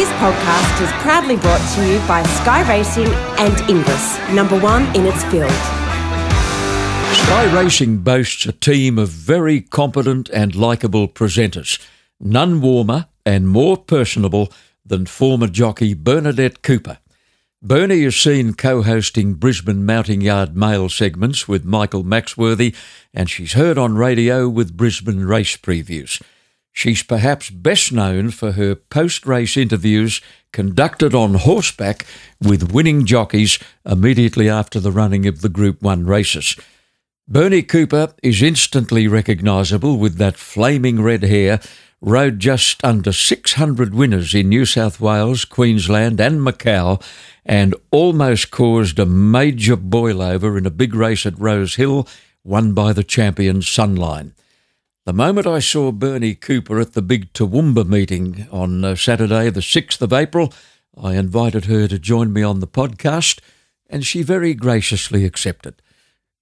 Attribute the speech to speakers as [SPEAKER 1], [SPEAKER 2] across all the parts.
[SPEAKER 1] This podcast is proudly brought to you by Sky Racing and Inglis, number one in its field.
[SPEAKER 2] Sky Racing boasts a team of very competent and likeable presenters, none warmer and more personable than former jockey Bernadette Cooper. Bernie is seen co hosting Brisbane Mounting Yard mail segments with Michael Maxworthy, and she's heard on radio with Brisbane race previews. She's perhaps best known for her post race interviews conducted on horseback with winning jockeys immediately after the running of the Group 1 races. Bernie Cooper is instantly recognisable with that flaming red hair, rode just under 600 winners in New South Wales, Queensland, and Macau, and almost caused a major boilover in a big race at Rose Hill, won by the champion Sunline. The moment I saw Bernie Cooper at the big Toowoomba meeting on uh, Saturday, the 6th of April, I invited her to join me on the podcast, and she very graciously accepted.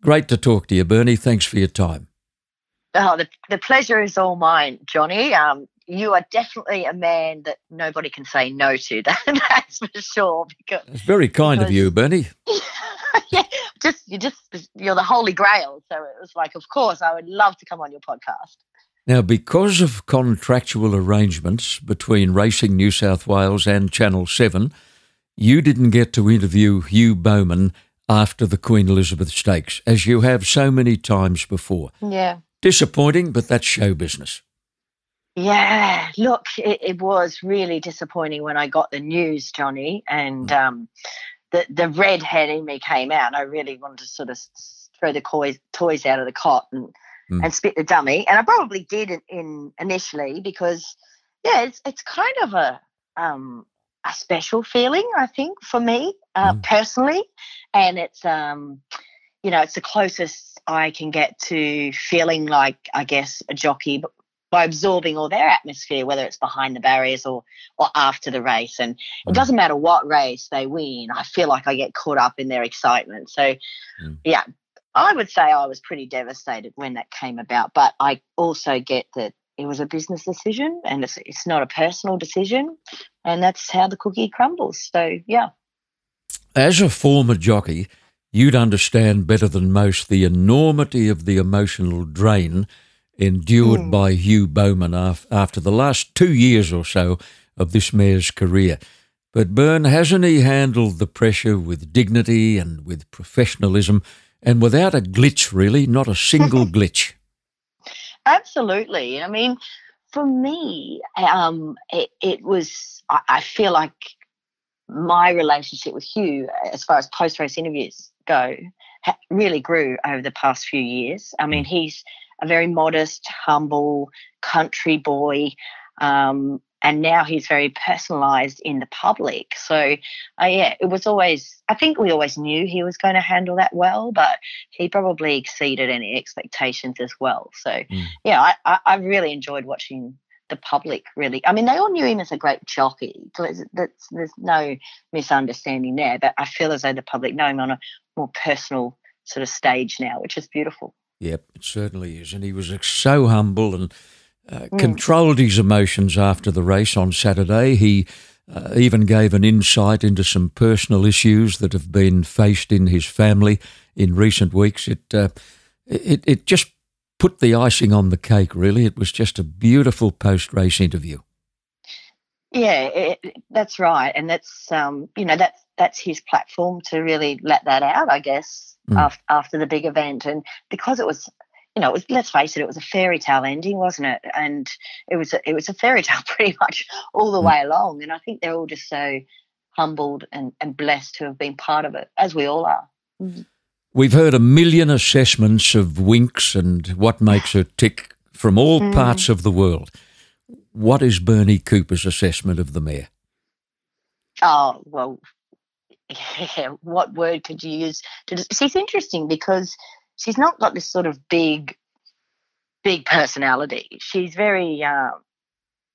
[SPEAKER 2] Great to talk to you, Bernie. Thanks for your time.
[SPEAKER 3] Oh, the, the pleasure is all mine, Johnny. Um, you are definitely a man that nobody can say no to. That's for sure.
[SPEAKER 2] Because it's very kind because, of you, Bernie.
[SPEAKER 3] yeah, just you just you're the holy grail. So it was like, of course, I would love to come on your podcast.
[SPEAKER 2] Now, because of contractual arrangements between Racing New South Wales and Channel 7, you didn't get to interview Hugh Bowman after the Queen Elizabeth Stakes, as you have so many times before.
[SPEAKER 3] Yeah.
[SPEAKER 2] Disappointing, but that's show business.
[SPEAKER 3] Yeah, look, it, it was really disappointing when I got the news, Johnny, and mm. um, the the redhead in me came out. I really wanted to sort of throw the toys toys out of the cot and mm. and spit the dummy, and I probably did in, in initially because yeah, it's it's kind of a um, a special feeling I think for me uh, mm. personally, and it's um you know it's the closest I can get to feeling like I guess a jockey by absorbing all their atmosphere, whether it's behind the barriers or or after the race. And it mm. doesn't matter what race they win. I feel like I get caught up in their excitement. So, mm. yeah, I would say I was pretty devastated when that came about. But I also get that it was a business decision and it's it's not a personal decision, and that's how the cookie crumbles. So, yeah.
[SPEAKER 2] As a former jockey, you'd understand better than most the enormity of the emotional drain endured mm. by Hugh Bowman af- after the last two years or so of this mare's career. But Bern, hasn't he handled the pressure with dignity and with professionalism and without a glitch, really? Not a single glitch.
[SPEAKER 3] Absolutely. I mean, for me, um, it, it was, I, I feel like my relationship with Hugh, as far as post race interviews go, really grew over the past few years. I mean, hmm. he's a very modest, humble country boy. Um, and now he's very personalized in the public. So, uh, yeah, it was always, I think we always knew he was going to handle that well, but he probably exceeded any expectations as well. So, mm. yeah, I, I, really enjoyed watching the public really. I mean, they all knew him as a great jockey. So that's, there's no misunderstanding there, but I feel as though the public know him on a more personal sort of stage now, which is beautiful.
[SPEAKER 2] Yep, it certainly is. And he was so humble and uh, mm. controlled his emotions after the race on Saturday. He uh, even gave an insight into some personal issues that have been faced in his family in recent weeks. It, uh, it, it just put the icing on the cake, really. It was just a beautiful post race interview.
[SPEAKER 3] Yeah, it, that's right, and that's um, you know that's that's his platform to really let that out, I guess mm. after, after the big event. And because it was, you know, it was, let's face it, it was a fairy tale ending, wasn't it? And it was a, it was a fairy tale pretty much all the mm. way along. And I think they're all just so humbled and, and blessed to have been part of it, as we all are. Mm.
[SPEAKER 2] We've heard a million assessments of Winks and what makes her tick from all mm. parts of the world. What is Bernie Cooper's assessment of the mare?
[SPEAKER 3] Oh, well, yeah, what word could you use? To, she's interesting because she's not got this sort of big, big personality. She's very, um,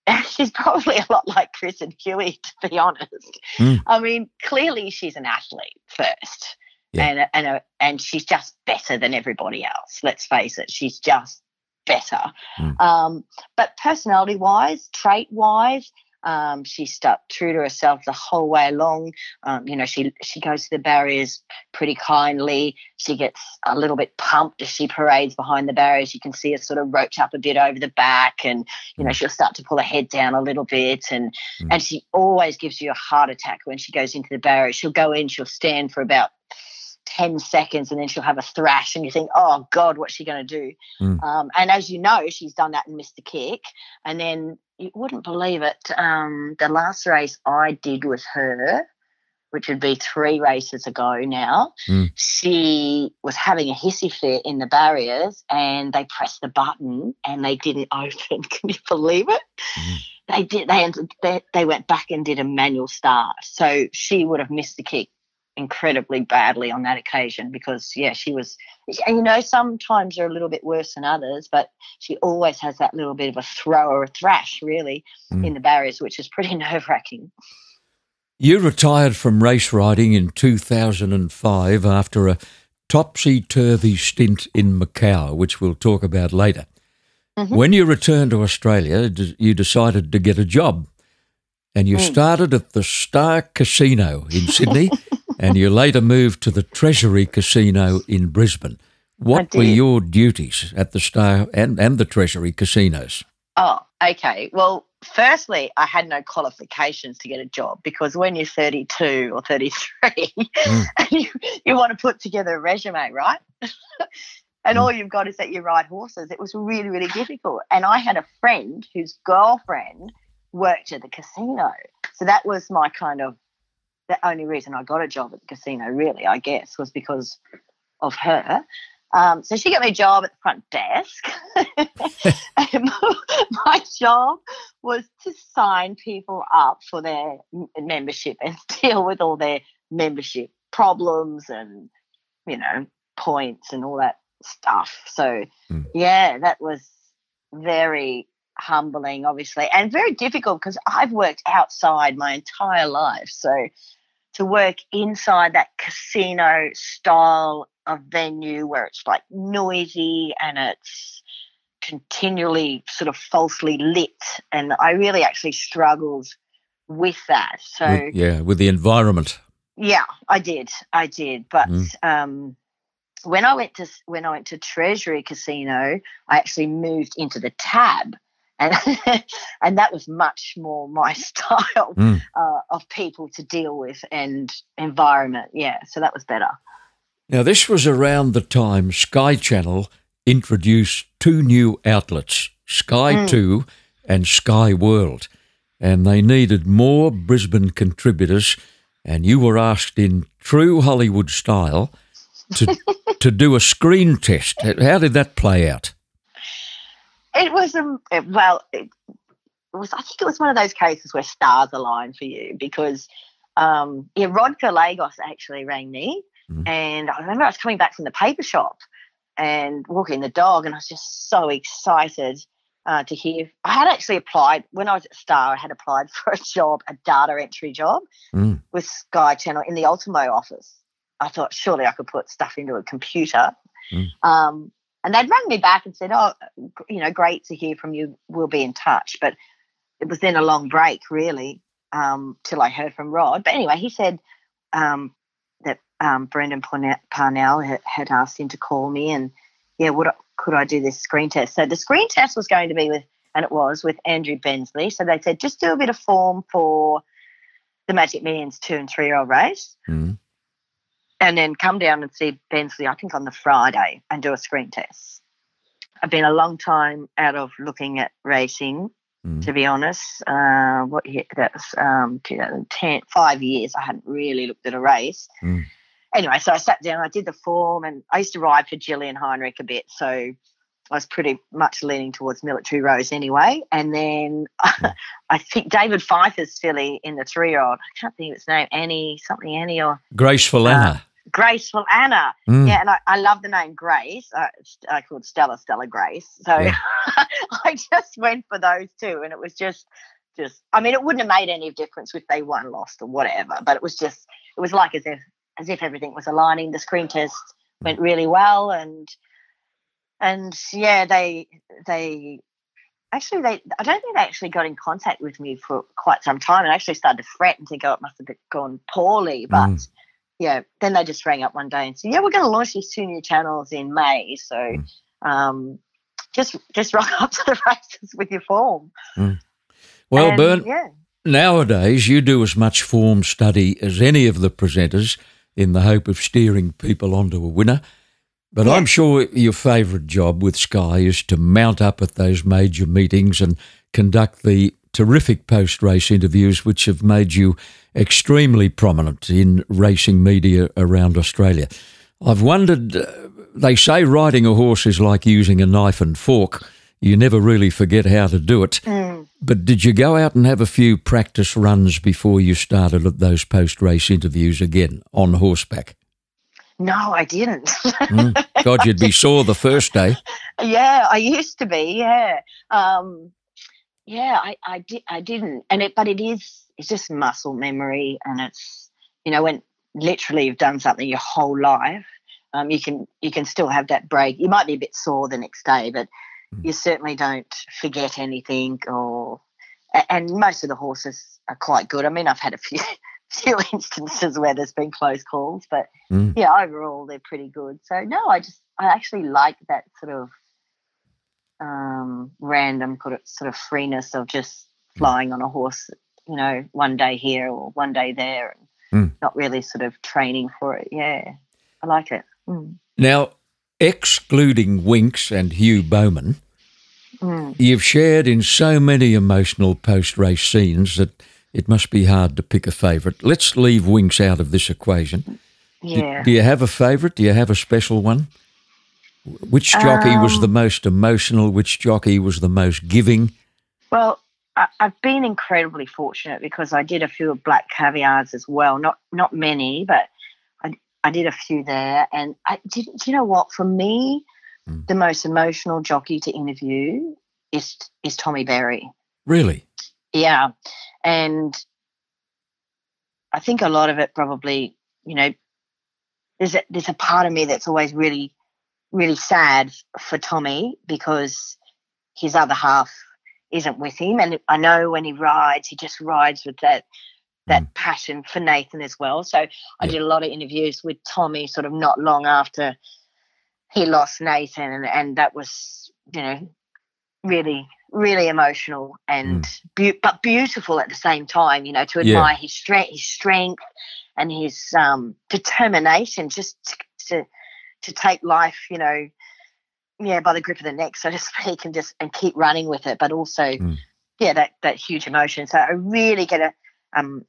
[SPEAKER 3] she's probably a lot like Chris and Huey, to be honest. Mm. I mean, clearly she's an athlete first. Yeah. And and and she's just better than everybody else. Let's face it, she's just better. Mm. Um, but personality wise, trait wise, Um, she stuck true to herself the whole way along. Um, you know, she she goes to the barriers pretty kindly. She gets a little bit pumped as she parades behind the barriers. You can see her sort of roach up a bit over the back, and you know mm. she'll start to pull her head down a little bit. And mm. and she always gives you a heart attack when she goes into the barriers. She'll go in, she'll stand for about 10 seconds and then she'll have a thrash and you think, oh God, what's she going to do? Mm. Um, and as you know, she's done that and missed the kick. And then you wouldn't believe it. Um, the last race I did with her, which would be three races ago now, mm. she was having a hissy fit in the barriers and they pressed the button and they didn't open. Can you believe it? Mm. They did. They, they they went back and did a manual start, so she would have missed the kick incredibly badly on that occasion because yeah she was and you know sometimes they're a little bit worse than others but she always has that little bit of a throw or a thrash really mm. in the barriers which is pretty nerve-wracking
[SPEAKER 2] you retired from race riding in 2005 after a topsy-turvy stint in macau which we'll talk about later mm-hmm. when you returned to australia you decided to get a job and you mm. started at the Star Casino in Sydney and you later moved to the Treasury Casino in Brisbane. What were your duties at the Star and, and the Treasury casinos?
[SPEAKER 3] Oh, okay. Well, firstly, I had no qualifications to get a job because when you're 32 or 33, mm. you, you want to put together a resume, right? and mm. all you've got is that you ride horses. It was really, really difficult. And I had a friend whose girlfriend worked at the casino. So that was my kind of the only reason I got a job at the casino, really, I guess, was because of her. Um, so she got me a job at the front desk. my job was to sign people up for their membership and deal with all their membership problems and, you know, points and all that stuff. So, mm. yeah, that was very humbling, obviously, and very difficult because I've worked outside my entire life. So to work inside that casino style of venue where it's like noisy and it's continually sort of falsely lit. And I really actually struggled with that. So,
[SPEAKER 2] with, yeah, with the environment.
[SPEAKER 3] Yeah, I did. I did. But, mm. um, when I went to when I went to Treasury Casino, I actually moved into the tab, and and that was much more my style mm. uh, of people to deal with and environment. Yeah, so that was better.
[SPEAKER 2] Now this was around the time Sky Channel introduced two new outlets, Sky mm. Two and Sky World, and they needed more Brisbane contributors. And you were asked in true Hollywood style to to do a screen test. How did that play out?
[SPEAKER 3] It was a well. It, was. I think it was one of those cases where stars align for you because, um, yeah, Rod Gallegos actually rang me, mm. and I remember I was coming back from the paper shop and walking the dog, and I was just so excited uh, to hear. I had actually applied when I was at Star. I had applied for a job, a data entry job mm. with Sky Channel in the Ultimo office. I thought surely I could put stuff into a computer. Mm. Um, and they'd rang me back and said, "Oh, you know, great to hear from you. We'll be in touch." But it was then a long break, really, um, till I heard from Rod. But anyway, he said um, that um, Brendan Parnell had asked him to call me, and yeah, would could I do this screen test? So the screen test was going to be with, and it was with Andrew Bensley. So they said just do a bit of form for the Magic Millions two and three year old race. Mm and then come down and see Bensley, I think on the Friday, and do a screen test. I've been a long time out of looking at racing, mm. to be honest. Uh, what year? That was um, 2010, five years. I hadn't really looked at a race. Mm. Anyway, so I sat down, I did the form, and I used to ride for Gillian Heinrich a bit. So I was pretty much leaning towards Military Rose anyway. And then mm. I think David Pfieffer's filly in the three year old, I can't think of its name, Annie, something Annie or.
[SPEAKER 2] Graceful Anna. Uh,
[SPEAKER 3] Graceful Anna. Mm. Yeah, and I, I love the name Grace. Uh, I called Stella Stella Grace. So yeah. I just went for those two, and it was just, just. I mean, it wouldn't have made any difference if they won, lost, or whatever. But it was just, it was like as if, as if everything was aligning. The screen test went really well, and and yeah, they they actually, they I don't think they actually got in contact with me for quite some time, and I actually started to fret and think, oh, it must have gone poorly. But
[SPEAKER 2] Mm.
[SPEAKER 3] Yeah, then they just rang up one day and said, yeah, we're going to launch these two new channels in May, so
[SPEAKER 2] Mm.
[SPEAKER 3] um, just just rock up to the races with your form.
[SPEAKER 2] Well,
[SPEAKER 3] And,
[SPEAKER 2] Bern,
[SPEAKER 3] yeah.
[SPEAKER 2] nowadays you do as much form study as any of the presenters in the hope of steering people onto a winner. But I'm sure your favourite job with Sky is to mount up at those major meetings and conduct the terrific post race interviews, which have made you extremely prominent in racing media around Australia. I've wondered, uh, they say riding a horse is like using a knife and fork. You never really forget how to do it.
[SPEAKER 3] Mm.
[SPEAKER 2] But did you go out and have a few practice runs before you started at those post race interviews again on horseback?
[SPEAKER 3] No, I didn't.
[SPEAKER 2] Mm. God, you'd be sore the first day.
[SPEAKER 3] yeah, I used to be. Yeah, um, yeah, I, I did. I didn't, and it, but it is. It's just muscle memory, and it's you know when literally you've done something your whole life, um, you can you can still have that break. You might be a bit sore the next day, but
[SPEAKER 2] Mm.
[SPEAKER 3] you certainly don't forget anything. Or and most of the horses are quite good. I mean, I've had a few few instances where there's been close calls, but
[SPEAKER 2] Mm.
[SPEAKER 3] yeah, overall they're pretty good. So no, I just I actually like that sort of um, random sort of, freeness of just flying on a horse. You know, one day here or one day there, and
[SPEAKER 2] Mm.
[SPEAKER 3] not really sort of training for it. Yeah, I like it. Mm.
[SPEAKER 2] Now, excluding Winks and Hugh Bowman,
[SPEAKER 3] Mm.
[SPEAKER 2] you've shared in so many emotional post race scenes that it must be hard to pick a favourite. Let's leave Winks out of this equation. Do-
[SPEAKER 3] Yeah.
[SPEAKER 2] Do, you have a favourite? Do you have a special one? Which jockey was
[SPEAKER 3] Um,
[SPEAKER 2] the most emotional? Which jockey was the most giving?
[SPEAKER 3] Well, I, I've been incredibly fortunate because I did a few black caviars as well. Not not many, but I, I did a few there. And I did. Do you know what? For me,
[SPEAKER 2] Mm.
[SPEAKER 3] the most emotional jockey to interview is is Tommy Berry.
[SPEAKER 2] Really?
[SPEAKER 3] Yeah, and I think a lot of it probably, you know, there's a there's a part of me that's always really, really sad for Tommy because his other half isn't with him, and I know when he rides, he just rides with that that passion for Nathan as well. So I
[SPEAKER 2] Yeah.
[SPEAKER 3] did a lot of interviews with Tommy, sort of not long after he lost Nathan, and, and that was, you know, really, really emotional and beau- but beautiful at the same time. You know, to
[SPEAKER 2] Yeah.
[SPEAKER 3] admire his strength, his strength, and his um, determination, just to, to to take life, you know, yeah, by the grip of the neck, so to speak, and just and keep running with it. But also,
[SPEAKER 2] Mm.
[SPEAKER 3] yeah, that that huge emotion. So I really get a um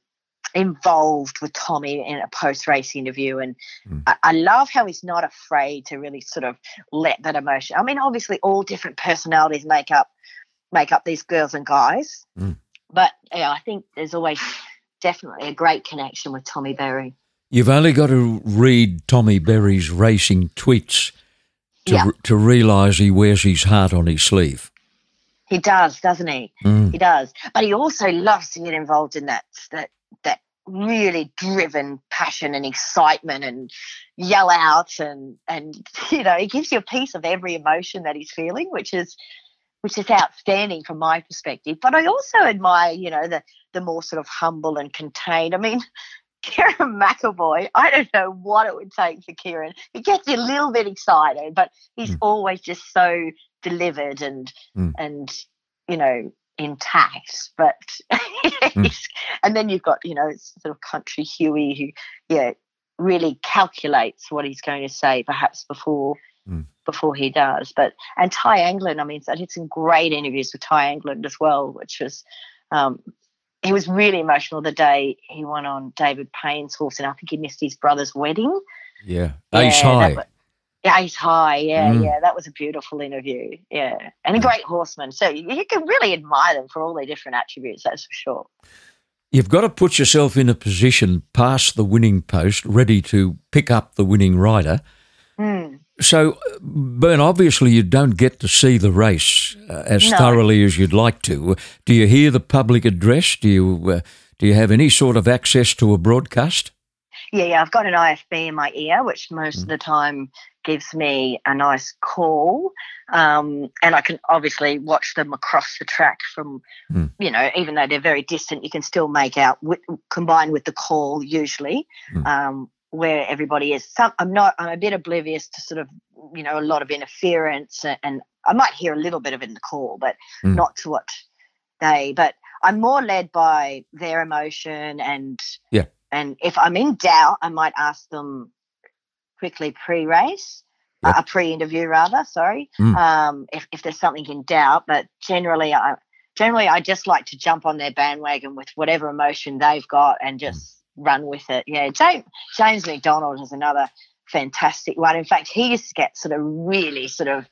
[SPEAKER 3] involved with Tommy in a post race interview. And
[SPEAKER 2] Mm.
[SPEAKER 3] I, I love how he's not afraid to really sort of let that emotion. I mean, obviously all different personalities make up make up these girls and guys.
[SPEAKER 2] Mm.
[SPEAKER 3] But yeah, I think there's always definitely a great connection with Tommy Berry.
[SPEAKER 2] You've only got to read Tommy Berry's racing tweets to,
[SPEAKER 3] Yeah.
[SPEAKER 2] to realise he wears his heart on his sleeve.
[SPEAKER 3] He does, doesn't he?
[SPEAKER 2] Mm.
[SPEAKER 3] He does. But he also loves to get involved in that that that really driven passion and excitement and yell out and and you know, he gives you a piece of every emotion that he's feeling, which is which is outstanding from my perspective. But I also admire, you know, the the more sort of humble and contained. I mean, Kerrin McEvoy, I don't know what it would take for Kieran. He gets you a little bit excited, but he's
[SPEAKER 2] Mm.
[SPEAKER 3] always just so delivered and
[SPEAKER 2] Mm.
[SPEAKER 3] and you know intact. But he's- and then you've got you know sort of country Huey who yeah really calculates what he's going to say perhaps before
[SPEAKER 2] Mm.
[SPEAKER 3] before he does. But and Tye Angland, I mean, I did some great interviews with Tye Angland as well, which was. Um, he was really emotional the day he won on David Payne's horse, and I think he missed his brother's wedding.
[SPEAKER 2] Yeah.
[SPEAKER 3] Yeah,
[SPEAKER 2] Ace high.
[SPEAKER 3] wa- yeah, Ace High. Yeah,
[SPEAKER 2] Mm.
[SPEAKER 3] yeah. That was a beautiful interview. Yeah. And a great horseman. So you, you can really admire them for all their different attributes, that's for sure.
[SPEAKER 2] You've got to put yourself in a position past the winning post, ready to pick up the winning rider.
[SPEAKER 3] Mm.
[SPEAKER 2] So, Bern, obviously you don't get to see the race uh, as
[SPEAKER 3] No.
[SPEAKER 2] thoroughly as you'd like to. Do you hear the public address? Do you uh, do you have any sort of access to a broadcast?
[SPEAKER 3] Yeah, yeah, I've got an IFB in my ear, which most mm. of the time gives me a nice call. Um, and I can obviously watch them across the track from, mm. you know, even though they're very distant, you can still make out, with, combined with the call usually, mm. um, where everybody is. Some, I'm not, I'm a bit oblivious to sort of, you know, a lot of interference and I might hear a little bit of it in the call, but mm. not to what they, but I'm more led by their emotion and,
[SPEAKER 2] yeah.
[SPEAKER 3] And if I'm in doubt, I might ask them quickly pre-race, uh, a pre-interview rather. Sorry, mm. um, if if there's something in doubt. But generally, I generally I just like to jump on their bandwagon with whatever emotion they've got and just mm. Run with it. Yeah, James James McDonald is another fantastic one. In fact, he used to get sort of really sort of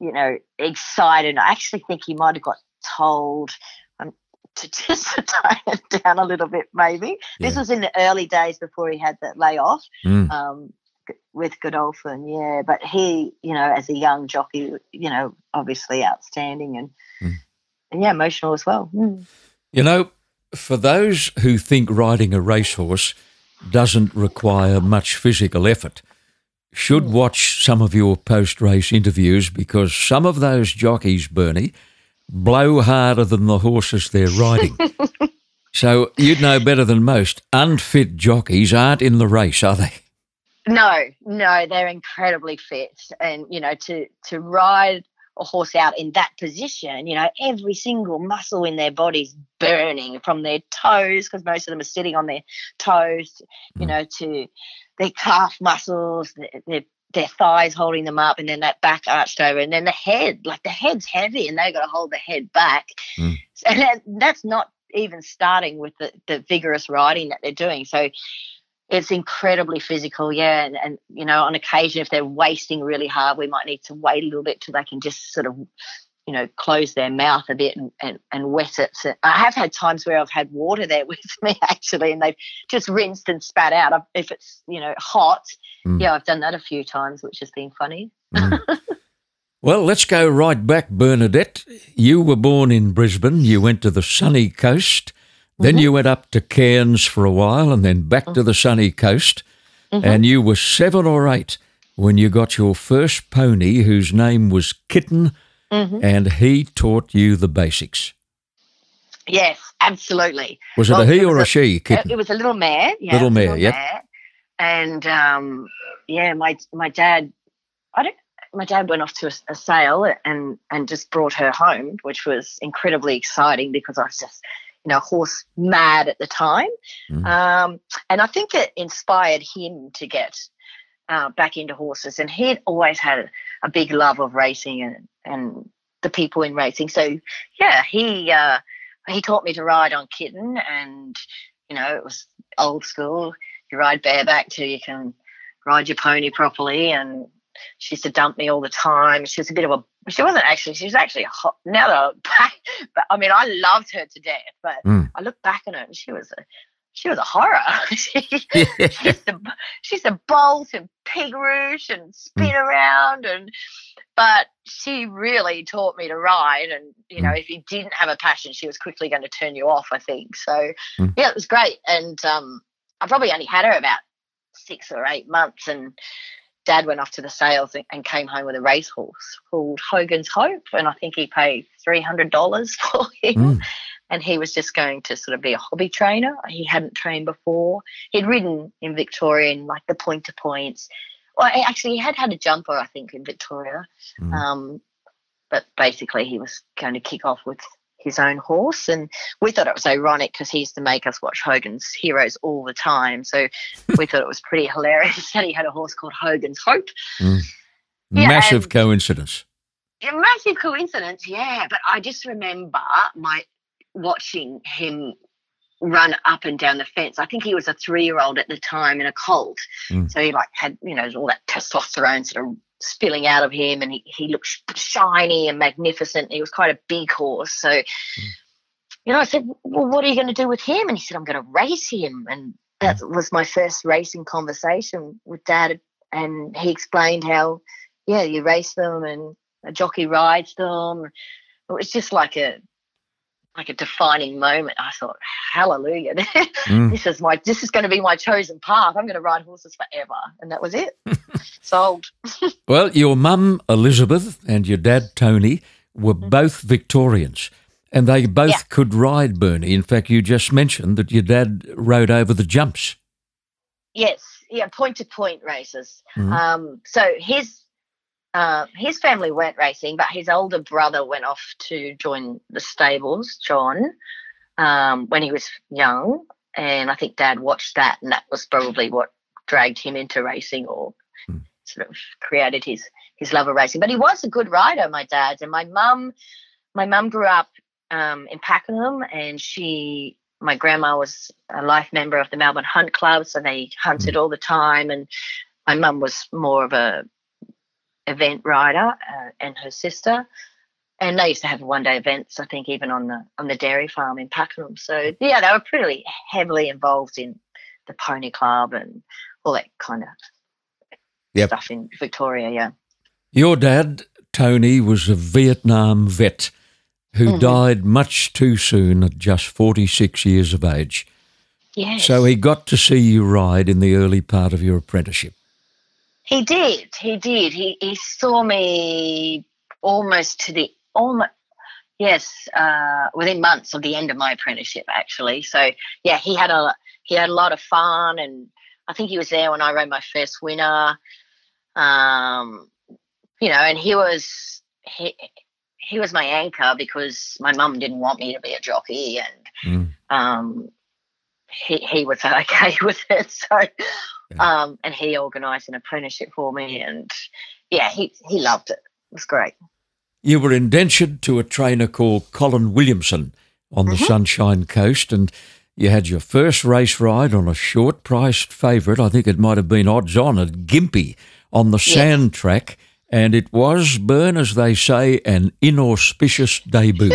[SPEAKER 3] you know excited. I actually think he might have got told um, to just tone it down a little bit, maybe. Yeah. This was in the early days before he had that layoff. Mm. Um, with Godolphin, yeah. But he, you know, as a young jockey, you know, obviously outstanding and, mm. and yeah, emotional as well. Mm.
[SPEAKER 2] You know, for those who think riding a racehorse doesn't require much physical effort, should mm. watch some of your post race interviews because some of those jockeys, Bernie, blow harder than the horses they're riding. so you'd know better than most. Unfit jockeys aren't in the race, are they?
[SPEAKER 3] No, no, they're incredibly fit, and you know to to ride a horse out in that position, you know, every single muscle in their body's burning from their toes because most of them are sitting on their toes, you mm. know, to their calf muscles, their, their, their thighs holding them up, and then that back arched over, and then the head, like the head's heavy, and they've got to hold the head back, mm. and that, that's not even starting with the, the vigorous riding that they're doing. So it's incredibly physical, yeah. And, and, you know, on occasion, if they're wasting really hard, we might need to wait a little bit till they can just sort of, you know, close their mouth a bit and, and, and wet it. So I have had times where I've had water there with me actually, and they've just rinsed and spat out. If it's, you know, hot, mm. yeah, I've done that a few times, which has been funny. Mm.
[SPEAKER 2] well, let's go right back, Bernadette. You were born in Brisbane, you went to the sunny coast then mm-hmm. you went up to Cairns for a while and then back to the sunny coast. Mm-hmm. And you were seven or eight when you got your first pony, whose name was Kitten, mm-hmm. and he taught you the basics.
[SPEAKER 3] Yes, absolutely.
[SPEAKER 2] Was it a he it or a, a, she? Kitten?
[SPEAKER 3] It was a little mare.
[SPEAKER 2] Yeah, little mare, yeah.
[SPEAKER 3] And um, yeah, my my dad, I don't. My dad went off to a, a sale and and just brought her home, which was incredibly exciting because I was just you know, horse mad at the time. Mm. Um, and I think it inspired him to get uh, back into horses. And he'd always had a big love of racing and, and the people in racing. So, yeah, he uh, he taught me to ride on kitten, and you know, it was old school. You ride bareback till you can ride your pony properly, and she used to dump me all the time. She was a bit of a she wasn't actually she was actually a hot now that I back, but I mean I loved her to death but mm. I look back on her and she was a she was a horror she, yeah. she's a she's a bolt and pig roosh and spin mm. around and but she really taught me to ride and you know mm. if you didn't have a passion she was quickly going to turn you off I think so mm. yeah it was great and um I probably only had her about six or eight months and dad went off to the sales and came home with a racehorse called Hogan's Hope, and I think he paid three hundred dollars for him. Mm. And he was just going to sort of be a hobby trainer. He hadn't trained before. He'd ridden in Victoria in like the point to points. Well, actually, he had had a jumper, I think, in Victoria. Mm. Um, but basically, he was going to kick off with his own horse. And we thought it was ironic because he used to make us watch Hogan's Heroes all the time. So we thought it was pretty hilarious that he had a horse called Hogan's Hope.
[SPEAKER 2] Mm. Yeah, massive coincidence.
[SPEAKER 3] A massive coincidence, yeah. But I just remember my watching him run up and down the fence. I think he was a three year old at the time in a colt. Mm. So he like had, you know, all that testosterone sort of spilling out of him and he, he looked shiny and magnificent. He was quite a big horse. So, mm. you know, I said, Well, what are you going to do with him? And he said, I'm going to race him. And that mm. was my first racing conversation with dad. And he explained how, yeah, you race them and a jockey rides them. It was just like a, like a defining moment. I thought, hallelujah, mm. this is my this is going to be my chosen path. I'm going to ride horses forever, and that was it. Sold.
[SPEAKER 2] well, your mum Elizabeth and your dad Tony were mm. both Victorians. And they both yeah. could ride, Bernie. In fact, you just mentioned that your dad rode over the jumps.
[SPEAKER 3] Yes, yeah, point to point races. Mm-hmm. Um, so his uh, his family weren't racing, but his older brother went off to join the stables, John, um, when he was young, and I think Dad watched that, and that was probably what dragged him into racing or mm. sort of created his his love of racing. But he was a good rider, my dad, and my mum. My mum grew up um, in Pakenham, and she my grandma was a life member of the Melbourne Hunt Club, so they hunted mm. all the time. And my mum was more of a event rider, uh, and her sister. And they used to have one day events, I think, even on the on the dairy farm in Pakenham. So yeah, they were pretty heavily involved in the pony club and all that kind of yep. stuff in Victoria. Yeah.
[SPEAKER 2] Your dad, Tony, was a Vietnam vet who mm-hmm. died much too soon at just 46 years of age.
[SPEAKER 3] Yes.
[SPEAKER 2] So he got to see you ride in the early part of your apprenticeship.
[SPEAKER 3] He did. He did. He he saw me almost to the almost yes uh, within months of the end of my apprenticeship actually. So yeah, he had a he had a lot of fun, and I think he was there when I rode my first winner. Um, you know, and he was he he was my anchor because my mum didn't want me to be a jockey, and mm. um, he he was okay with it. So, yeah. um, and he organised an apprenticeship for me, and yeah, he he loved it. It was great.
[SPEAKER 2] You were indentured to a trainer called Colin Williamson on the mm-hmm. Sunshine Coast, and you had your first race ride on a short priced favourite. I think it might have been odds on at Gympie on the sand track and it was, Bern, as they say, an inauspicious debut.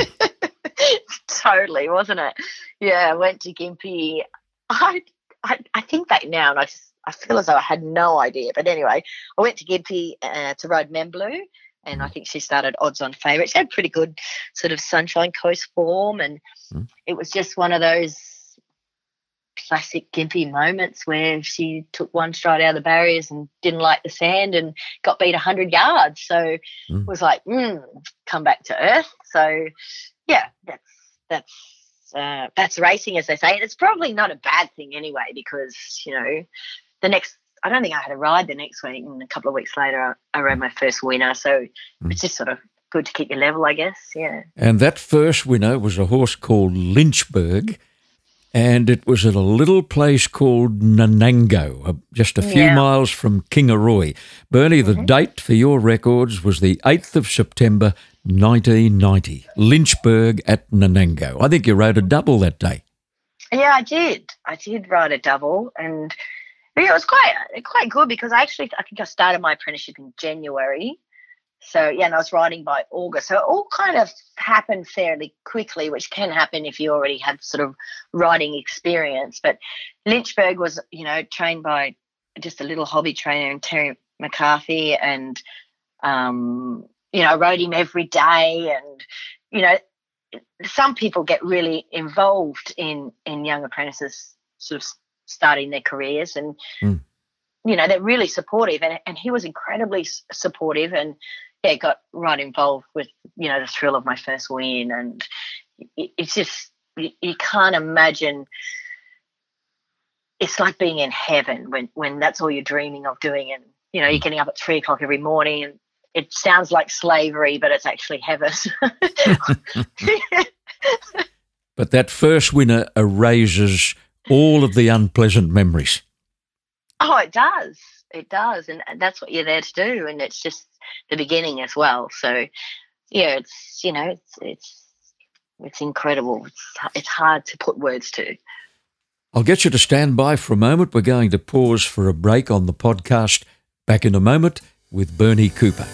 [SPEAKER 3] totally, wasn't it? Yeah, I went to Gympie. I, I, I think back now, and I just I feel as though I had no idea. But anyway, I went to Gympie uh, to ride Memblue, and I think she started odds on favourite. She had pretty good sort of Sunshine Coast form, and mm. it was just one of those classic Gympie moments where she took one stride out of the barriers and didn't like the sand and got beat 100 yards. So mm. was like, mm, come back to earth. So, yeah, that's that's uh, that's racing, as they say. And it's probably not a bad thing anyway, because you know, the next. I don't think I had a ride the next week, and a couple of weeks later, I, I rode my first winner. So mm. it's just sort of good to keep your level, I guess. Yeah.
[SPEAKER 2] And that first winner was a horse called Lynchburg and it was at a little place called Nanango, uh, just a few yeah. miles from Kingaroy. Bernie, mm-hmm. the date for your records was the 8th of September 1990, Lynchburg at Nanango. I think you rode a double that day.
[SPEAKER 3] Yeah, I did. I did ride a double, and yeah, it was quite quite good because I actually I think I started my apprenticeship in January, so yeah, and I was riding by August. So it all kind of happened fairly quickly, which can happen if you already have sort of riding experience. But Lynchburg was, you know, trained by just a little hobby trainer and Terry McCarthy and um, you know, I rode him every day and, you know, some people get really involved in in young apprentices sort of starting their careers and mm. you know they're really supportive and, and he was incredibly supportive and yeah, got right involved with you know the thrill of my first win, and it's just you, you can't imagine. It's like being in heaven when when that's all you're dreaming of doing, and you know you're getting up at three o'clock every morning, and it sounds like slavery, but it's actually heaven.
[SPEAKER 2] but that first winner erases all of the unpleasant memories.
[SPEAKER 3] Oh, it does. It does, and that's what you're there to do. And it's just the beginning as well. So yeah, it's you know it's it's it's incredible. It's it's hard to put words to.
[SPEAKER 2] I'll get you to stand by for a moment. We're going to pause for a break on the podcast. Back in a moment with Bernie Cooper.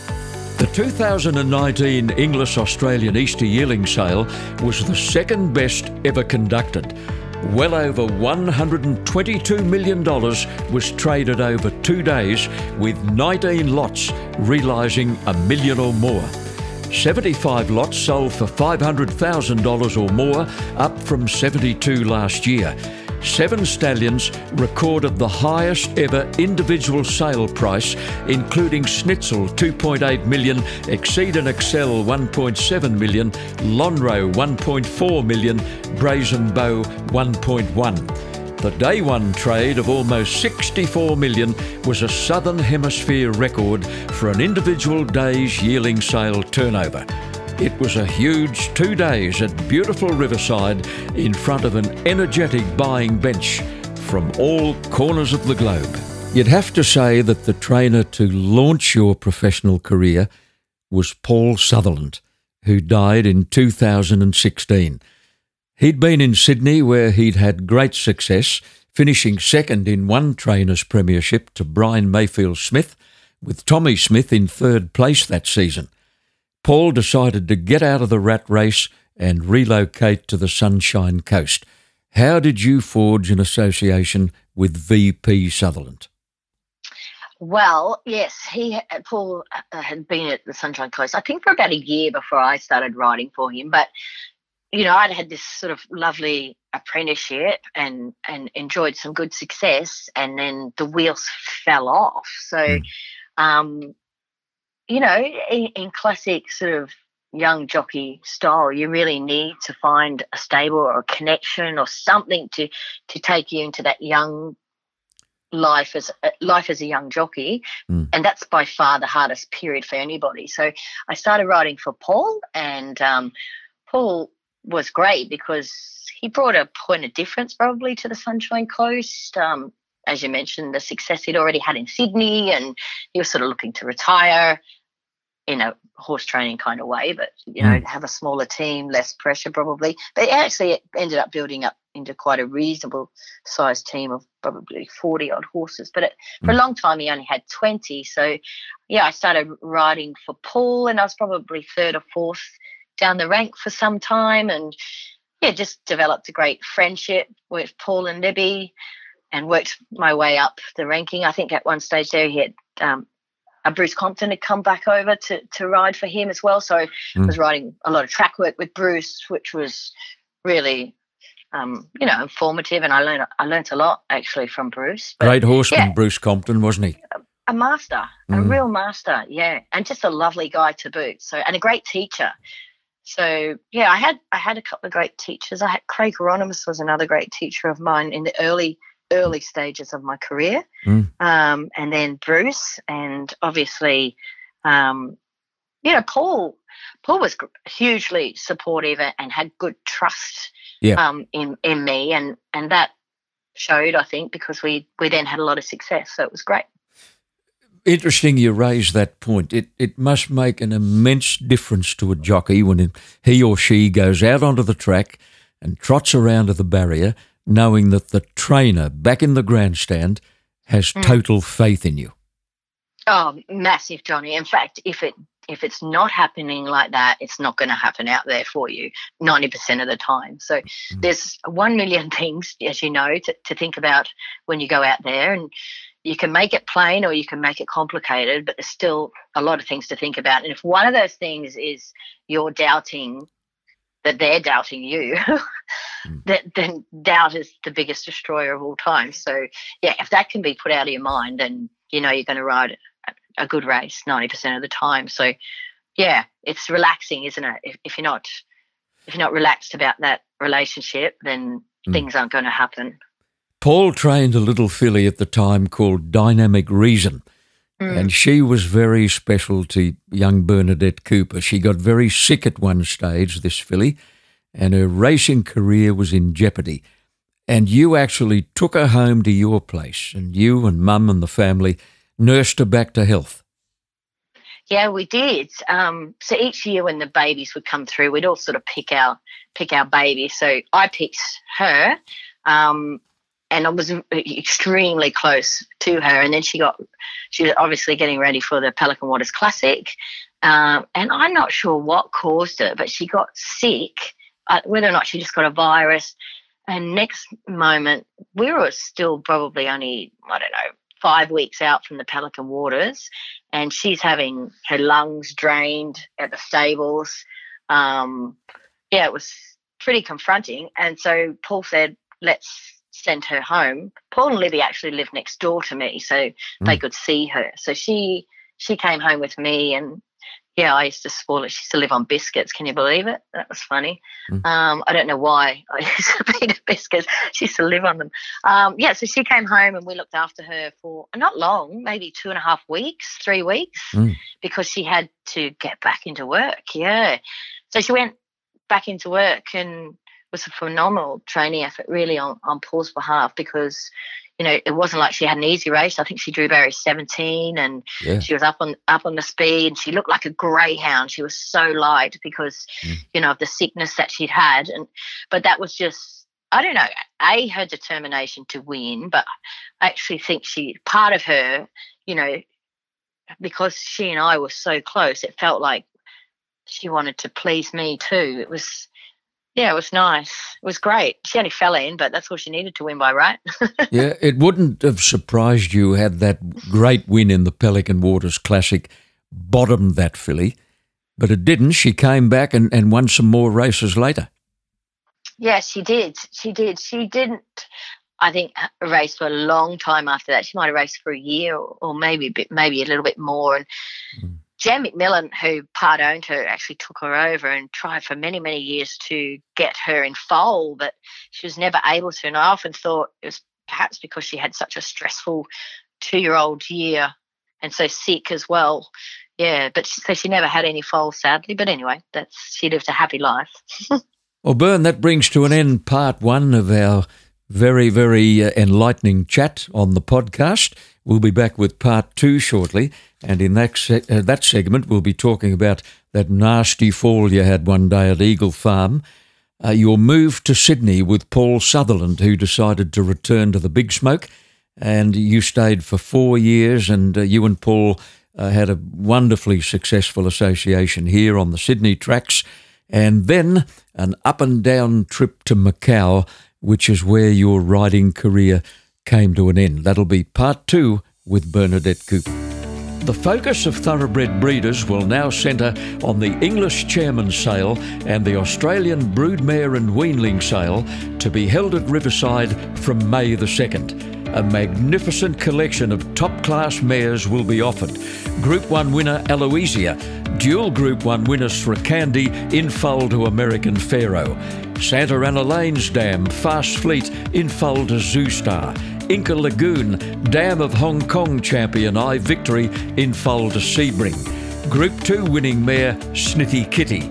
[SPEAKER 2] The 2019 Inglis Australian Easter Yearling Sale was the second best ever conducted. Well over $122 million was traded over two days, with 19 lots realising a million or more. 75 lots sold for $500,000 or more, up from 72 last year. Seven stallions recorded the highest ever individual sale price, including Snitzel 2.8 million, Exceed and Excel 1.7 million, Lonhro 1.4 million, Brazen Beau 1.1. The day one trade of almost 64 million was a Southern Hemisphere record for an individual day's yearling sale turnover. It was a huge two days at beautiful Riverside in front of an energetic buying bench from all corners of the globe. You'd have to say that the trainer to launch your professional career was Paul Sutherland, who died in 2016. He'd been in Sydney where he'd had great success, finishing second in one trainer's premiership to Brian Mayfield Smith, with Tommy Smith in third place that season. Paul decided to get out of the rat race and relocate to the Sunshine Coast. How did you forge an association with VP Sutherland?
[SPEAKER 3] Well, yes, he Paul uh, had been at the Sunshine Coast, I think, for about a year before I started writing for him. But you know, I'd had this sort of lovely apprenticeship and and enjoyed some good success, and then the wheels fell off. So, mm. um, you know, in, in, classic sort of young jockey style, you really need to find a stable or a connection or something to to take you into that young life as life as a young jockey mm. and that's by far the hardest period for anybody so i started writing for paul and um, paul was great because he brought a point of difference probably to the Sunshine Coast. Um, as you mentioned, the success he'd already had in Sydney, and he was sort of looking to retire in a horse training kind of way, but you know, mm. have a smaller team, less pressure probably. But actually, it ended up building up into quite a reasonable sized team of probably 40 odd horses. But it, mm. for a hmm. long time, he only had 20. So, yeah, I started riding for Paul, and I was probably third or fourth down the rank for some time and yeah, just developed a great friendship with Paul and Libby and worked my way up the ranking. I think at one stage there he had um, a Bruce Compton had come back over to, to ride for him as well. So mm. I was riding a lot of track work with Bruce, which was really um, you know, informative, and I learned I learned a lot actually from Bruce.
[SPEAKER 2] But, Great horseman, yeah, Bruce Compton, wasn't he?
[SPEAKER 3] A, a master, mm. a real master, yeah, and just a lovely guy to boot. So, and a great teacher. So yeah, I had I had a couple of great teachers. I had Craig Hieronymus was another great teacher of mine in the early early stages of my career, mm. um, and then Bruce, and obviously, um, you know, Paul. Paul was hugely supportive and had good trust yeah. um, in in me, and and that showed, I think, because we we then had a lot of success. So it was great
[SPEAKER 2] interesting you raise that point. It it must make an immense difference to a jockey when he or she goes out onto the track and trots around to the barrier, knowing that the trainer back in the grandstand has mm. total faith in you.
[SPEAKER 3] Oh, massive, Johnny. In fact, if it if it's not happening like that, it's not going to happen out there for you 90% of the time. So mm. there's 1 million things, as you know, to, to think about when you go out there. And you can make it plain or you can make it complicated, but there's still a lot of things to think about. And if one of those things is you're doubting that they're doubting you, that, then doubt is the biggest destroyer of all time. So, yeah, if that can be put out of your mind, then you know you're going to ride a good race 90% of the time. So, yeah, it's relaxing, isn't it? If, if you're not if you're not relaxed about that relationship, then mm. things aren't going to happen.
[SPEAKER 2] Paul trained a little filly at the time called Dynamic Reason. Mm. And she was very special to young Bernadette Cooper. She got very sick at one stage, this filly, and her racing career was in jeopardy. And you actually took her home to your place, and you and mum and the family nursed her back to health.
[SPEAKER 3] Yeah, we did. Um, so each year when the babies would come through, we'd all sort of pick our pick our baby. So I picked her, um, and I was extremely close to her. And then she got, she was obviously getting ready for the Pelican Waters Classic. Um, and I'm not sure what caused it, but she got sick, uh, whether or not she just got a virus. And next moment, we were still probably only, I don't know, five weeks out from the Pelican Waters, and she's having her lungs drained at the stables. Um, yeah, it was pretty confronting. And so Paul said, let's send her home. Paul and Libby actually lived next door to me, so mm. they could see her. So she she came home with me, and yeah, I used to spoil it. She used to live on biscuits. Can you believe it? That was funny. Mm. Um, I don't know why I used to feed her biscuits. She used to live on them. Um, yeah, so she came home and we looked after her for not long, maybe two and a half weeks, three weeks, mm. because she had to get back into work. Yeah. So she went back into work and was a phenomenal training effort really on, on Paul's behalf because you know it wasn't like she had an easy race. I think she drew barrier 17 and yeah. she was up on up on the speed and she looked like a greyhound. She was so light because mm. you know of the sickness that she'd had and but that was just I don't know a her determination to win, but I actually think she part of her you know because she and I were so close, it felt like she wanted to please me too. It was, yeah, it was nice. It was great. She only fell in, but that's all she needed to win by, right?
[SPEAKER 2] yeah, it wouldn't have surprised you had that great win in the Pelican Waters Classic bottomed that filly, but it didn't. She came back and, and won some more races later.
[SPEAKER 3] Yeah, she did. She did. She didn't. I think race for a long time after that. She might have raced for a year or, or maybe a bit, maybe a little bit more. And mm. Jan McMillan, who part owned her, actually took her over and tried for many, many years to get her in foal, but she was never able to. And I often thought it was perhaps because she had such a stressful two year old year and so sick as well. Yeah, but so she never had any foal, sadly. But anyway, that's she lived a happy life.
[SPEAKER 2] well, Bern, that brings to an end part one of our very, very uh, enlightening chat on the podcast. We'll be back with part two shortly. And in that, se- uh, that segment, we'll be talking about that nasty fall you had one day at Eagle Farm, uh, your move to Sydney with Paul Sutherland, who decided to return to the Big Smoke. And you stayed for four years, and uh, you and Paul uh, had a wonderfully successful association here on the Sydney tracks. And then an up and down trip to Macau, which is where your riding career came to an end. That'll be part two with Bernadette Cooper. The focus of thoroughbred breeders will now centre on the Inglis Chairman Sale and the Australian Broodmare and Weanling Sale to be held at Riverside from May the 2nd. A magnificent collection of top class mares will be offered. Group 1 winner Eloisia, dual Group 1 winners for Candy in to American Pharoah, Santa Ana Lanes Dam, Fast Fleet in to Zoustar, Inca Lagoon, Dam of Hong Kong champion I Victory in foal to Sebring. Group 2 winning mare Snitty Kitty.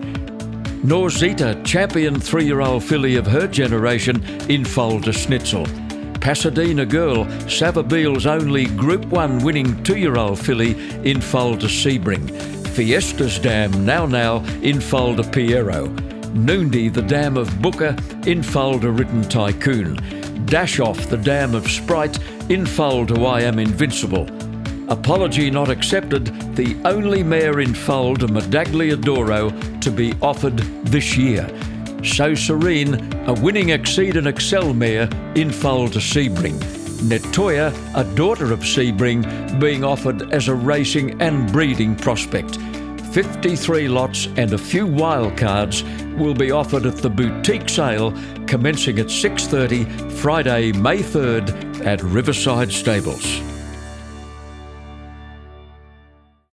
[SPEAKER 2] Norzita, champion three year old filly of her generation, in foal to Snitzel. Pasadena Girl, Savabeel's only Group 1 winning two year old filly, in foal to Sebring. Fiesta's Dam, now now, in foal Pierro. Noondi, the Dam of Booker, in foal to Written Tycoon dash off the dam of Sprite in foal to I Am Invincible. Apology not accepted, the only mare in foal to Medaglia d'Oro to be offered this year. So Serene, a winning Exceed and Excel mare in foal to Sebring. Netoya, a daughter of Sebring, being offered as a racing and breeding prospect. 53 lots and a few wildcards will be offered at the boutique sale commencing at 6:30 Friday, May 3rd at Riverside Stables.